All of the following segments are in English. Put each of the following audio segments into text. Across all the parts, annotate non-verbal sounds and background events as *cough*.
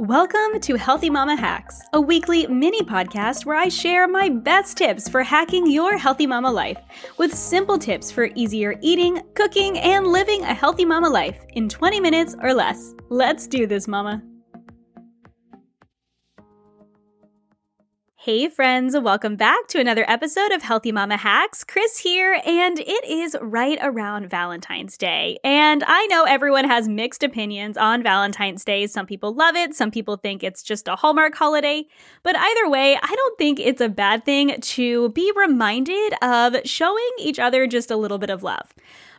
Welcome to Healthy Mama Hacks, a weekly mini podcast where I share my best tips for hacking your healthy mama life with simple tips for easier eating, cooking, and living a healthy mama life in 20 minutes or less. Let's do this, mama. Hey, friends, welcome back to another episode of Healthy Mama Hacks. Kris here, and it is right around Valentine's Day. And I know everyone has mixed opinions on Valentine's Day. Some people love it, some people think it's just a Hallmark holiday. But either way, I don't think it's a bad thing to be reminded of showing each other just a little bit of love.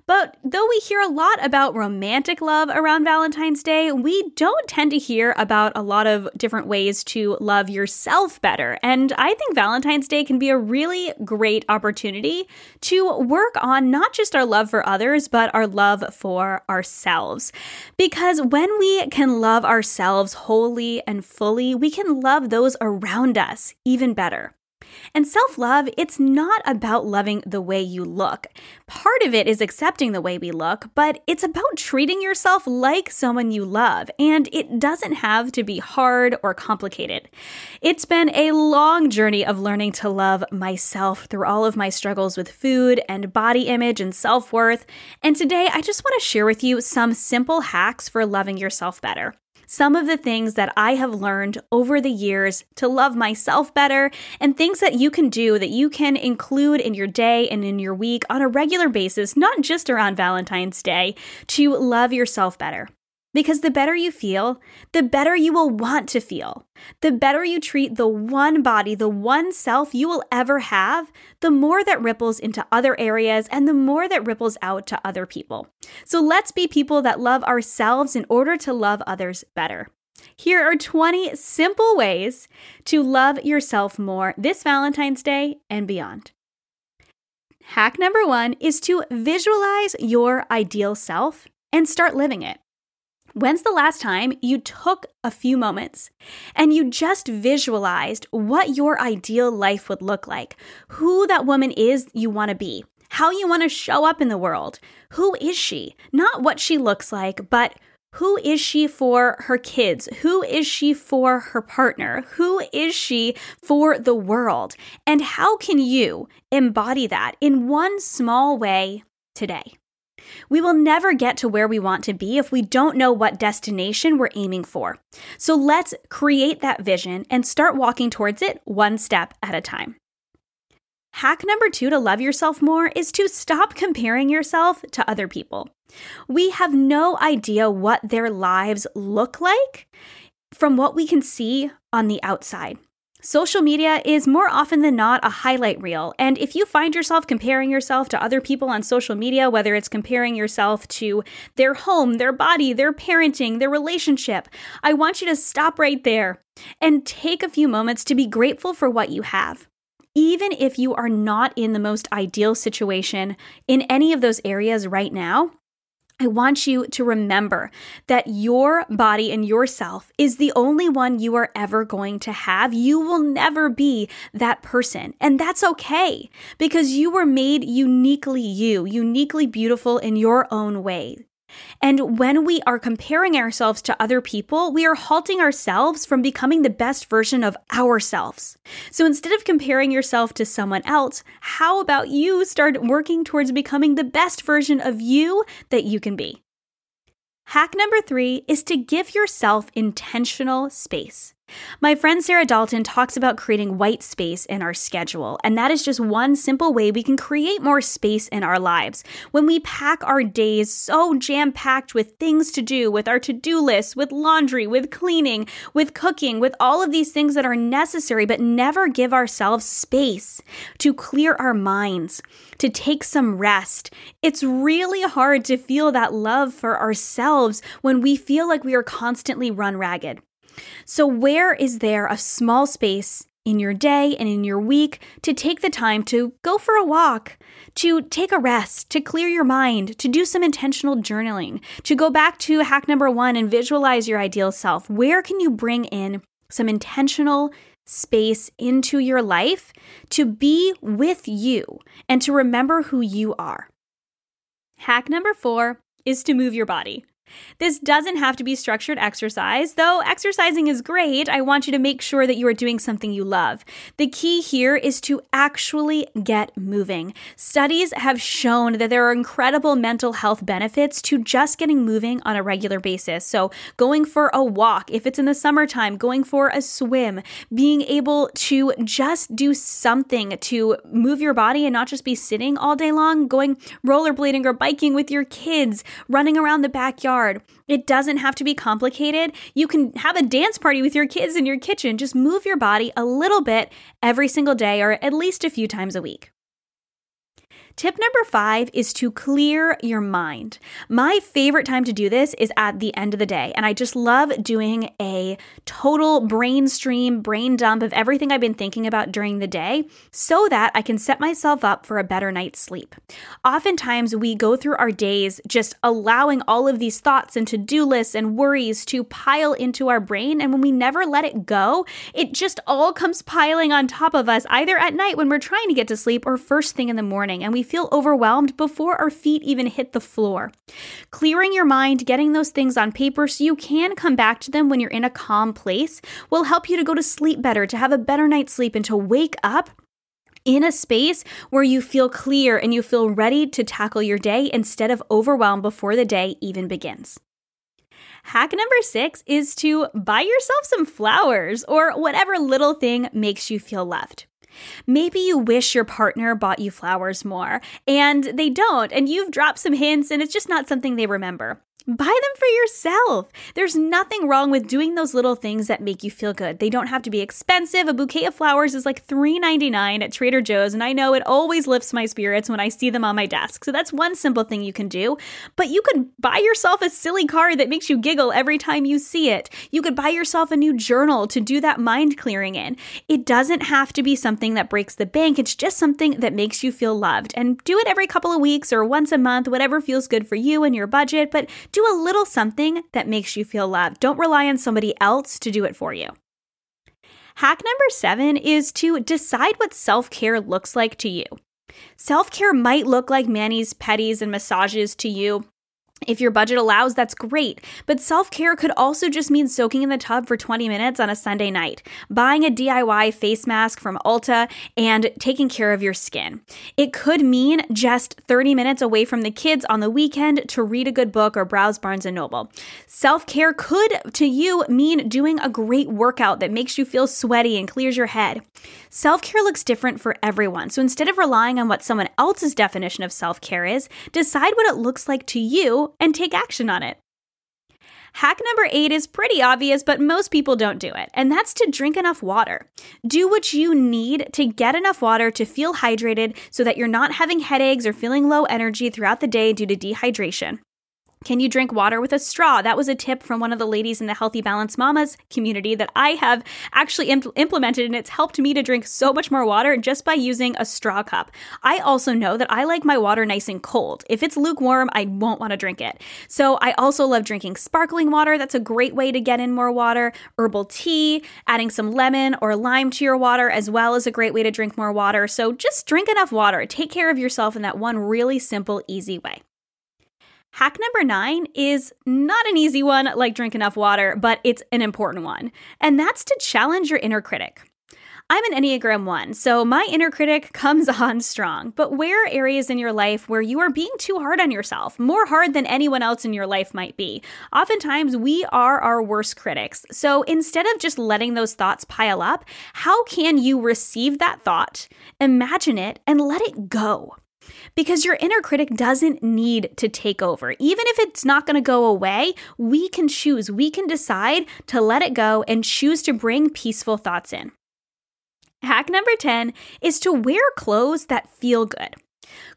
But though we hear a lot about romantic love around Valentine's Day, we don't tend to hear about a lot of different ways to love yourself better. And I think Valentine's Day can be a really great opportunity to work on not just our love for others, but our love for ourselves. Because when we can love ourselves wholly and fully, we can love those around us even better. And self love, it's not about loving the way you look. Part of it is accepting the way we look, but it's about treating yourself like someone you love. And it doesn't have to be hard or complicated. It's been a long journey of learning to love myself through all of my struggles with food and body image and self worth. And today, I just want to share with you some simple hacks for loving yourself better some of the things that I have learned over the years to love myself better and things that you can do that you can include in your day and in your week on a regular basis, not just around Valentine's Day, to love yourself better. Because the better you feel, the better you will want to feel. The better you treat the one body, the one self you will ever have, the more that ripples into other areas and the more that ripples out to other people. So let's be people that love ourselves in order to love others better. Here are 20 simple ways to love yourself more this Valentine's Day and beyond. Hack number one is to visualize your ideal self and start living it. When's the last time you took a few moments and you just visualized what your ideal life would look like? Who that woman is you want to be? How you want to show up in the world? Who is she? Not what she looks like, but who is she for her kids? Who is she for her partner? Who is she for the world? And how can you embody that in one small way today? We will never get to where we want to be if we don't know what destination we're aiming for. So let's create that vision and start walking towards it one step at a time. Hack number two to love yourself more is to stop comparing yourself to other people. We have no idea what their lives look like from what we can see on the outside. Social media is more often than not a highlight reel. And if you find yourself comparing yourself to other people on social media, whether it's comparing yourself to their home, their body, their parenting, their relationship, I want you to stop right there and take a few moments to be grateful for what you have. Even if you are not in the most ideal situation in any of those areas right now, I want you to remember that your body and yourself is the only one you are ever going to have. You will never be that person. And that's okay because you were made uniquely you, uniquely beautiful in your own way. And when we are comparing ourselves to other people, we are halting ourselves from becoming the best version of ourselves. So instead of comparing yourself to someone else, how about you start working towards becoming the best version of you that you can be? Hack number three is to give yourself intentional space. My friend Sarah Dalton talks about creating white space in our schedule, and that is just one simple way we can create more space in our lives. When we pack our days so jam packed with things to do, with our to do lists, with laundry, with cleaning, with cooking, with all of these things that are necessary, but never give ourselves space to clear our minds, to take some rest, it's really hard to feel that love for ourselves when we feel like we are constantly run ragged. So, where is there a small space in your day and in your week to take the time to go for a walk, to take a rest, to clear your mind, to do some intentional journaling, to go back to hack number one and visualize your ideal self? Where can you bring in some intentional space into your life to be with you and to remember who you are? Hack number four is to move your body. This doesn't have to be structured exercise, though exercising is great. I want you to make sure that you are doing something you love. The key here is to actually get moving. Studies have shown that there are incredible mental health benefits to just getting moving on a regular basis. So, going for a walk, if it's in the summertime, going for a swim, being able to just do something to move your body and not just be sitting all day long, going rollerblading or biking with your kids, running around the backyard It doesn't have to be complicated. You can have a dance party with your kids in your kitchen. Just move your body a little bit every single day or at least a few times a week. Tip number five is to clear your mind. My favorite time to do this is at the end of the day. And I just love doing a total brain stream, brain dump of everything I've been thinking about during the day so that I can set myself up for a better night's sleep. Oftentimes, we go through our days just allowing all of these thoughts and to do lists and worries to pile into our brain. And when we never let it go, it just all comes piling on top of us, either at night when we're trying to get to sleep or first thing in the morning. And we feel overwhelmed before our feet even hit the floor. Clearing your mind, getting those things on paper so you can come back to them when you're in a calm place will help you to go to sleep better, to have a better night's sleep, and to wake up in a space where you feel clear and you feel ready to tackle your day instead of overwhelmed before the day even begins. Hack number six is to buy yourself some flowers or whatever little thing makes you feel loved. Maybe you wish your partner bought you flowers more and they don't, and you've dropped some hints and it's just not something they remember. Buy them for yourself. There's nothing wrong with doing those little things that make you feel good. They don't have to be expensive. A bouquet of flowers is like $3.99 at Trader Joe's, and I know it always lifts my spirits when I see them on my desk. So that's one simple thing you can do. But you could buy yourself a silly card that makes you giggle every time you see it. You could buy yourself a new journal to do that mind clearing in. It doesn't have to be something that breaks the bank, it's just something that makes you feel loved. And do it every couple of weeks or once a month, whatever feels good for you and your budget. But do a little something that makes you feel loved. Don't rely on somebody else to do it for you. Hack number seven is to decide what self care looks like to you. Self care might look like manis, petties, and massages to you. If your budget allows, that's great. But self care could also just mean soaking in the tub for 20 minutes on a Sunday night, buying a DIY face mask from Ulta, and taking care of your skin. It could mean just 30 minutes away from the kids on the weekend to read a good book or browse Barnes and Noble. Self care could, to you, mean doing a great workout that makes you feel sweaty and clears your head. Self care looks different for everyone. So instead of relying on what someone else's definition of self care is, decide what it looks like to you and take action on it. Hack number eight is pretty obvious, but most people don't do it, and that's to drink enough water. Do what you need to get enough water to feel hydrated so that you're not having headaches or feeling low energy throughout the day due to dehydration. Can you drink water with a straw? That was a tip from one of the ladies in the Healthy Balanced Mamas community that I have actually impl- implemented, and it's helped me to drink so much more water just by using a straw cup. I also know that I like my water nice and cold. If it's lukewarm, I won't want to drink it. So I also love drinking sparkling water. That's a great way to get in more water. Herbal tea, adding some lemon or lime to your water, as well as a great way to drink more water. So just drink enough water. Take care of yourself in that one really simple, easy way. Hack number nine is not an easy one like drink enough water, but it's an important one. And that's to challenge your inner critic. I'm an Enneagram 1, so my inner critic *laughs* comes on strong. But where are areas in your life where you are being too hard on yourself, more hard than anyone else in your life might be? Oftentimes, we are our worst critics. So instead of just letting those thoughts pile up, how can you receive that thought, imagine it, and let it go? Because your inner critic doesn't need to take over. Even if it's not going to go away, we can choose, we can decide to let it go and choose to bring peaceful thoughts in. Hack number 10 is to wear clothes that feel good.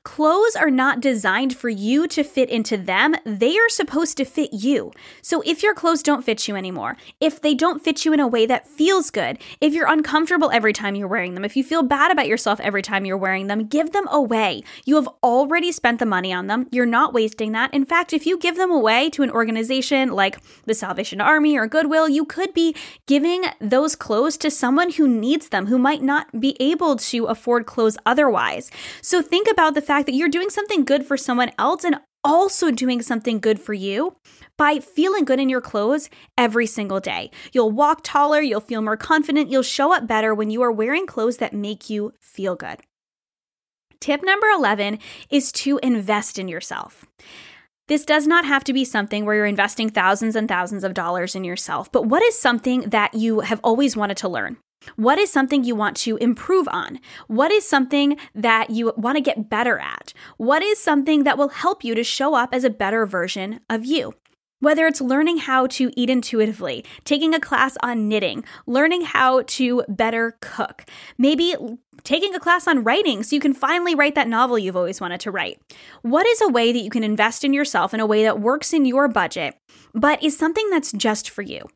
Clothes are not designed for you to fit into them, they are supposed to fit you. So if your clothes don't fit you anymore, if they don't fit you in a way that feels good, if you're uncomfortable every time you're wearing them, if you feel bad about yourself every time you're wearing them, give them away. You have already spent the money on them. You're not wasting that. In fact, if you give them away to an organization like the Salvation Army or Goodwill, you could be giving those clothes to someone who needs them, who might not be able to afford clothes otherwise. So think about the fact fact that you're doing something good for someone else and also doing something good for you by feeling good in your clothes every single day. You'll walk taller, you'll feel more confident, you'll show up better when you are wearing clothes that make you feel good. Tip number 11 is to invest in yourself. This does not have to be something where you're investing thousands and thousands of dollars in yourself, but what is something that you have always wanted to learn? What is something you want to improve on? What is something that you want to get better at? What is something that will help you to show up as a better version of you? Whether it's learning how to eat intuitively, taking a class on knitting, learning how to better cook, maybe taking a class on writing so you can finally write that novel you've always wanted to write. What is a way that you can invest in yourself in a way that works in your budget, but is something that's just for you?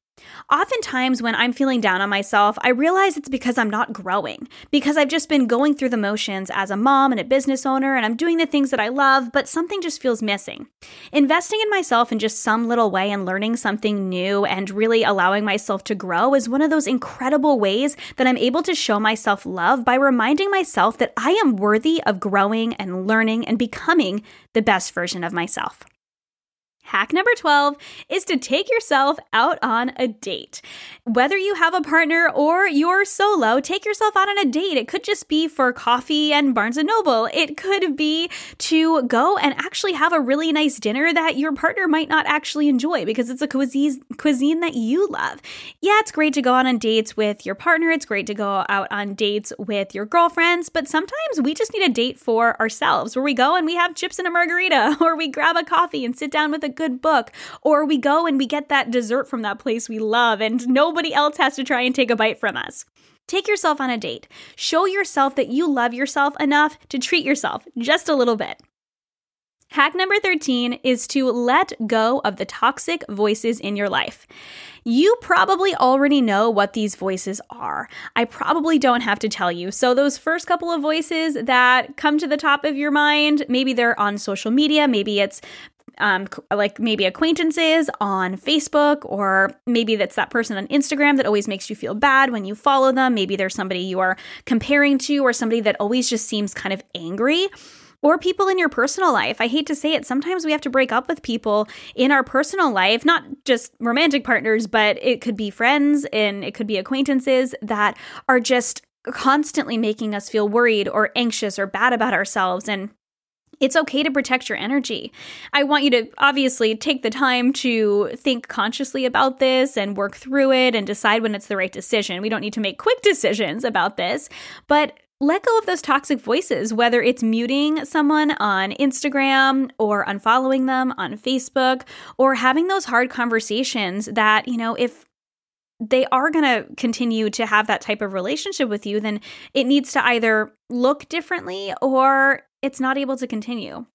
Oftentimes, when I'm feeling down on myself, I realize it's because I'm not growing, because I've just been going through the motions as a mom and a business owner, and I'm doing the things that I love, but something just feels missing. Investing in myself in just some little way and learning something new and really allowing myself to grow is one of those incredible ways that I'm able to show myself love by reminding myself that I am worthy of growing and learning and becoming the best version of myself. Hack number 12 is to take yourself out on a date. Whether you have a partner or you're solo, take yourself out on a date. It could just be for coffee and Barnes and Noble. It could be to go and actually have a really nice dinner that your partner might not actually enjoy because it's a cuisine cuisine that you love. Yeah, it's great to go out on dates with your partner. It's great to go out on dates with your girlfriends, but sometimes we just need a date for ourselves where we go and we have chips and a margarita *laughs* or we grab a coffee and sit down with a good book, or we go and we get that dessert from that place we love and nobody else has to try and take a bite from us. Take yourself on a date. Show yourself that you love yourself enough to treat yourself just a little bit. Hack number 13 is to let go of the toxic voices in your life. You probably already know what these voices are. I probably don't have to tell you. So, those first couple of voices that come to the top of your mind, maybe they're on social media, maybe it's um, like maybe acquaintances on Facebook, or maybe that's that person on Instagram that always makes you feel bad when you follow them. Maybe there's somebody you are comparing to, or somebody that always just seems kind of angry or people in your personal life. I hate to say it, sometimes we have to break up with people in our personal life, not just romantic partners, but it could be friends and it could be acquaintances that are just constantly making us feel worried or anxious or bad about ourselves. And it's okay to protect your energy. I want you to obviously take the time to think consciously about this and work through it and decide when it's the right decision. We don't need to make quick decisions about this, but let go of those toxic voices, whether it's muting someone on Instagram or unfollowing them on Facebook or having those hard conversations that, you know, if they are going to continue to have that type of relationship with you, then it needs to either look differently or it's not able to continue.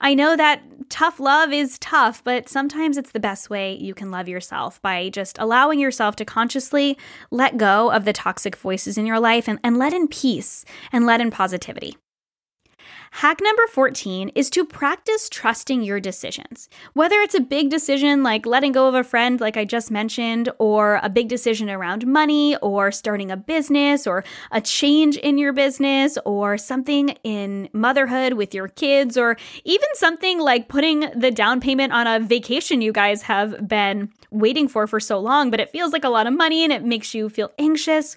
I know that tough love is tough, but sometimes it's the best way you can love yourself by just allowing yourself to consciously let go of the toxic voices in your life and, and let in peace and let in positivity. Hack number 14 is to practice trusting your decisions. Whether it's a big decision like letting go of a friend, like I just mentioned, or a big decision around money, or starting a business, or a change in your business, or something in motherhood with your kids, or even something like putting the down payment on a vacation you guys have been waiting for for so long, but it feels like a lot of money and it makes you feel anxious.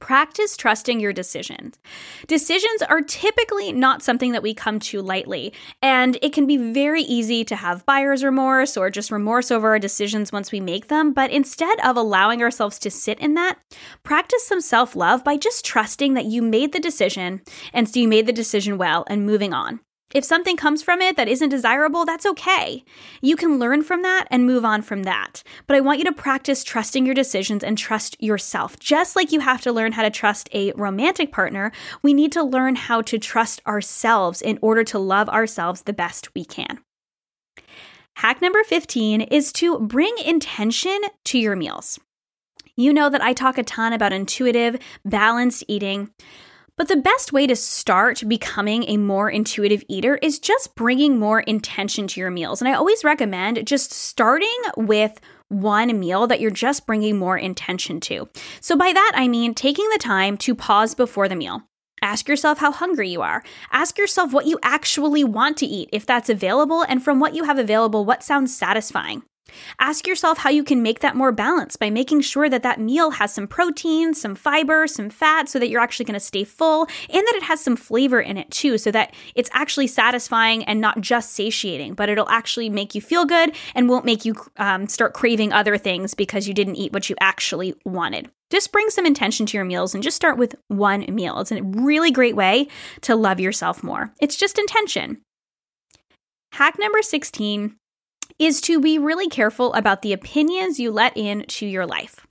Practice trusting your decisions. Decisions are typically not something that we come to lightly, and it can be very easy to have buyer's remorse or just remorse over our decisions once we make them. But instead of allowing ourselves to sit in that, practice some self love by just trusting that you made the decision and so you made the decision well and moving on. If something comes from it that isn't desirable, that's okay. You can learn from that and move on from that. But I want you to practice trusting your decisions and trust yourself. Just like you have to learn how to trust a romantic partner, we need to learn how to trust ourselves in order to love ourselves the best we can. Hack number 15 is to bring intention to your meals. You know that I talk a ton about intuitive, balanced eating. But the best way to start becoming a more intuitive eater is just bringing more intention to your meals. And I always recommend just starting with one meal that you're just bringing more intention to. So, by that, I mean taking the time to pause before the meal. Ask yourself how hungry you are. Ask yourself what you actually want to eat, if that's available, and from what you have available, what sounds satisfying. Ask yourself how you can make that more balanced by making sure that that meal has some protein, some fiber, some fat, so that you're actually going to stay full, and that it has some flavor in it too, so that it's actually satisfying and not just satiating, but it'll actually make you feel good and won't make you um, start craving other things because you didn't eat what you actually wanted. Just bring some intention to your meals and just start with one meal. It's a really great way to love yourself more. It's just intention. Hack number 16 is to be really careful about the opinions you let in to your life.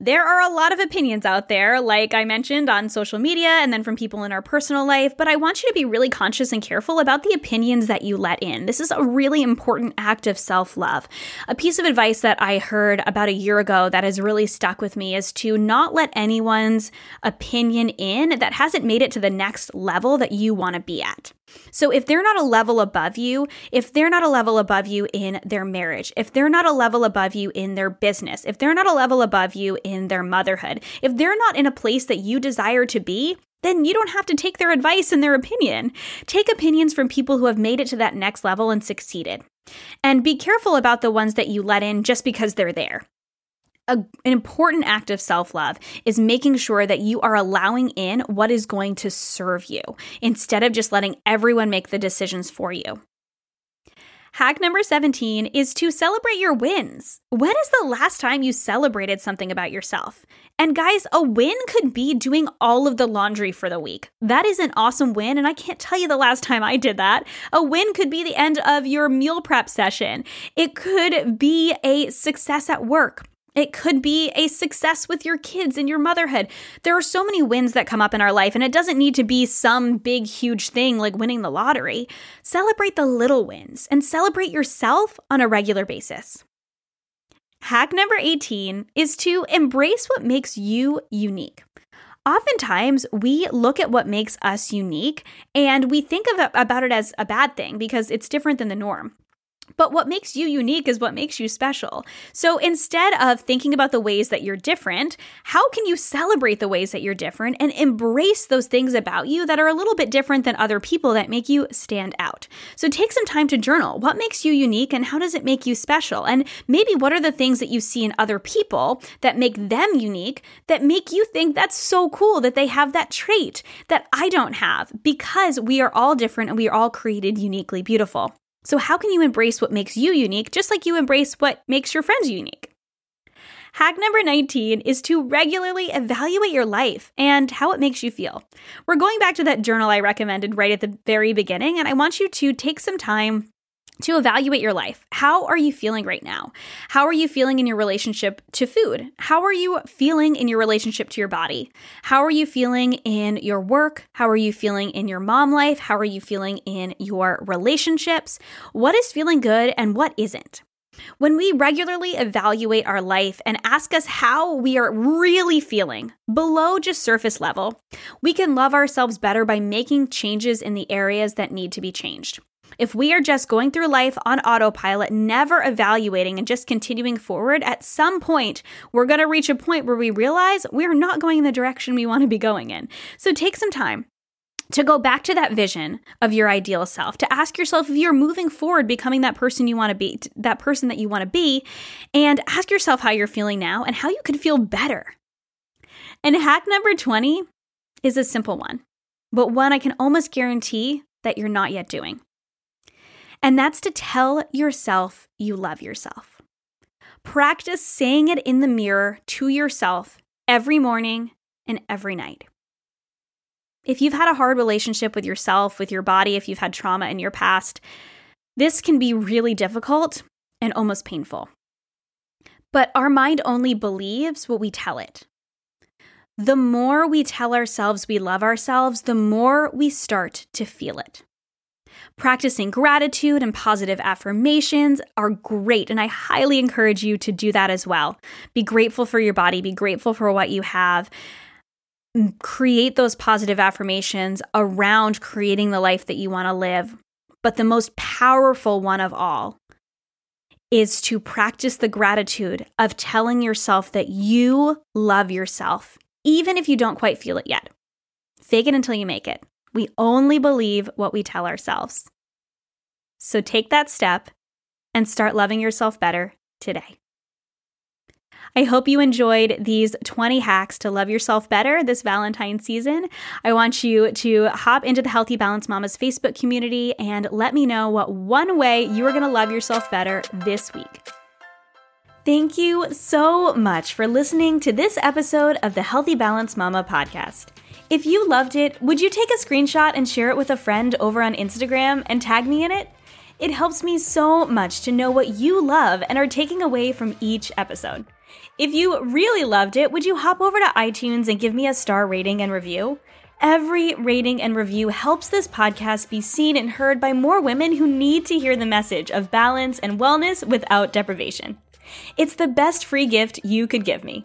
There are a lot of opinions out there, like I mentioned on social media and then from people in our personal life, but I want you to be really conscious and careful about the opinions that you let in. This is a really important act of self love. A piece of advice that I heard about a year ago that has really stuck with me is to not let anyone's opinion in that hasn't made it to the next level that you want to be at. So if they're not a level above you, if they're not a level above you in their marriage, if they're not a level above you in their business, if they're not a level above you in their motherhood, if they're not in a place that you desire to be, then you don't have to take their advice and their opinion. Take opinions from people who have made it to that next level and succeeded. And be careful about the ones that you let in just because they're there a, an important act of self love is making sure that you are allowing in what is going to serve you instead of just letting everyone make the decisions for you. Hack number 17 is to celebrate your wins. When is the last time you celebrated something about yourself? And guys, a win could be doing all of the laundry for the week. That is an awesome win, and I can't tell you the last time I did that. A win could be the end of your meal prep session, it could be a success at work. It could be a success with your kids and your motherhood. There are so many wins that come up in our life, and it doesn't need to be some big, huge thing like winning the lottery. Celebrate the little wins and celebrate yourself on a regular basis. Hack number 18 is to embrace what makes you unique. Oftentimes, we look at what makes us unique and we think of about it as a bad thing because it's different than the norm. But what makes you unique is what makes you special. So instead of thinking about the ways that you're different, how can you celebrate the ways that you're different and embrace those things about you that are a little bit different than other people that make you stand out? So take some time to journal. What makes you unique and how does it make you special? And maybe what are the things that you see in other people that make them unique that make you think that's so cool that they have that trait that I don't have because we are all different and we are all created uniquely beautiful. So, how can you embrace what makes you unique just like you embrace what makes your friends unique? Hack number 19 is to regularly evaluate your life and how it makes you feel. We're going back to that journal I recommended right at the very beginning, and I want you to take some time to evaluate your life. How are you feeling right now? How are you feeling in your relationship to food? How are you feeling in your relationship to your body? How are you feeling in your work? How are you feeling in your mom life? How are you feeling in your relationships? What is feeling good and what isn't? When we regularly evaluate our life and ask us how we are really feeling below just surface level, we can love ourselves better by making changes in the areas that need to be changed. If we are just going through life on autopilot, never evaluating and just continuing forward, at some point, we're going to reach a point where we realize we're not going in the direction we want to be going in. So take some time to go back to that vision of your ideal self, to ask yourself if you're moving forward, becoming that person you want to be, that person that you want to be, and ask yourself how you're feeling now and how you could feel better. And hack number 20 is a simple one, but one I can almost guarantee that you're not yet doing. And that's to tell yourself you love yourself. Practice saying it in the mirror to yourself every morning and every night. If you've had a hard relationship with yourself, with your body, if you've had trauma in your past, this can be really difficult and almost painful. But our mind only believes what we tell it. The more we tell ourselves we love ourselves, the more we start to feel it. Practicing gratitude and positive affirmations are great, and I highly encourage you to do that as well. Be grateful for your body, be grateful for what you have. Mm, create those positive affirmations around creating the life that you want to live. But the most powerful one of all is to practice the gratitude of telling yourself that you love yourself, even if you don't quite feel it yet. Fake it until you make it. We only believe what we tell ourselves. So take that step and start loving yourself better today. I hope you enjoyed these 20 hacks to love yourself better this Valentine's season. I want you to hop into the Healthy Balanced Mamas Facebook community and let me know what one way you are going to love yourself better this week. Thank you so much for listening to this episode of the Healthy Balance Mama podcast. If you loved it, would you take a screenshot and share it with a friend over on Instagram and tag me in it? It helps me so much to know what you love and are taking away from each episode. If you really loved it, would you hop over to iTunes and give me a star rating and review? Every rating and review helps this podcast be seen and heard by more women who need to hear the message of balance and wellness without deprivation. It's the best free gift you could give me.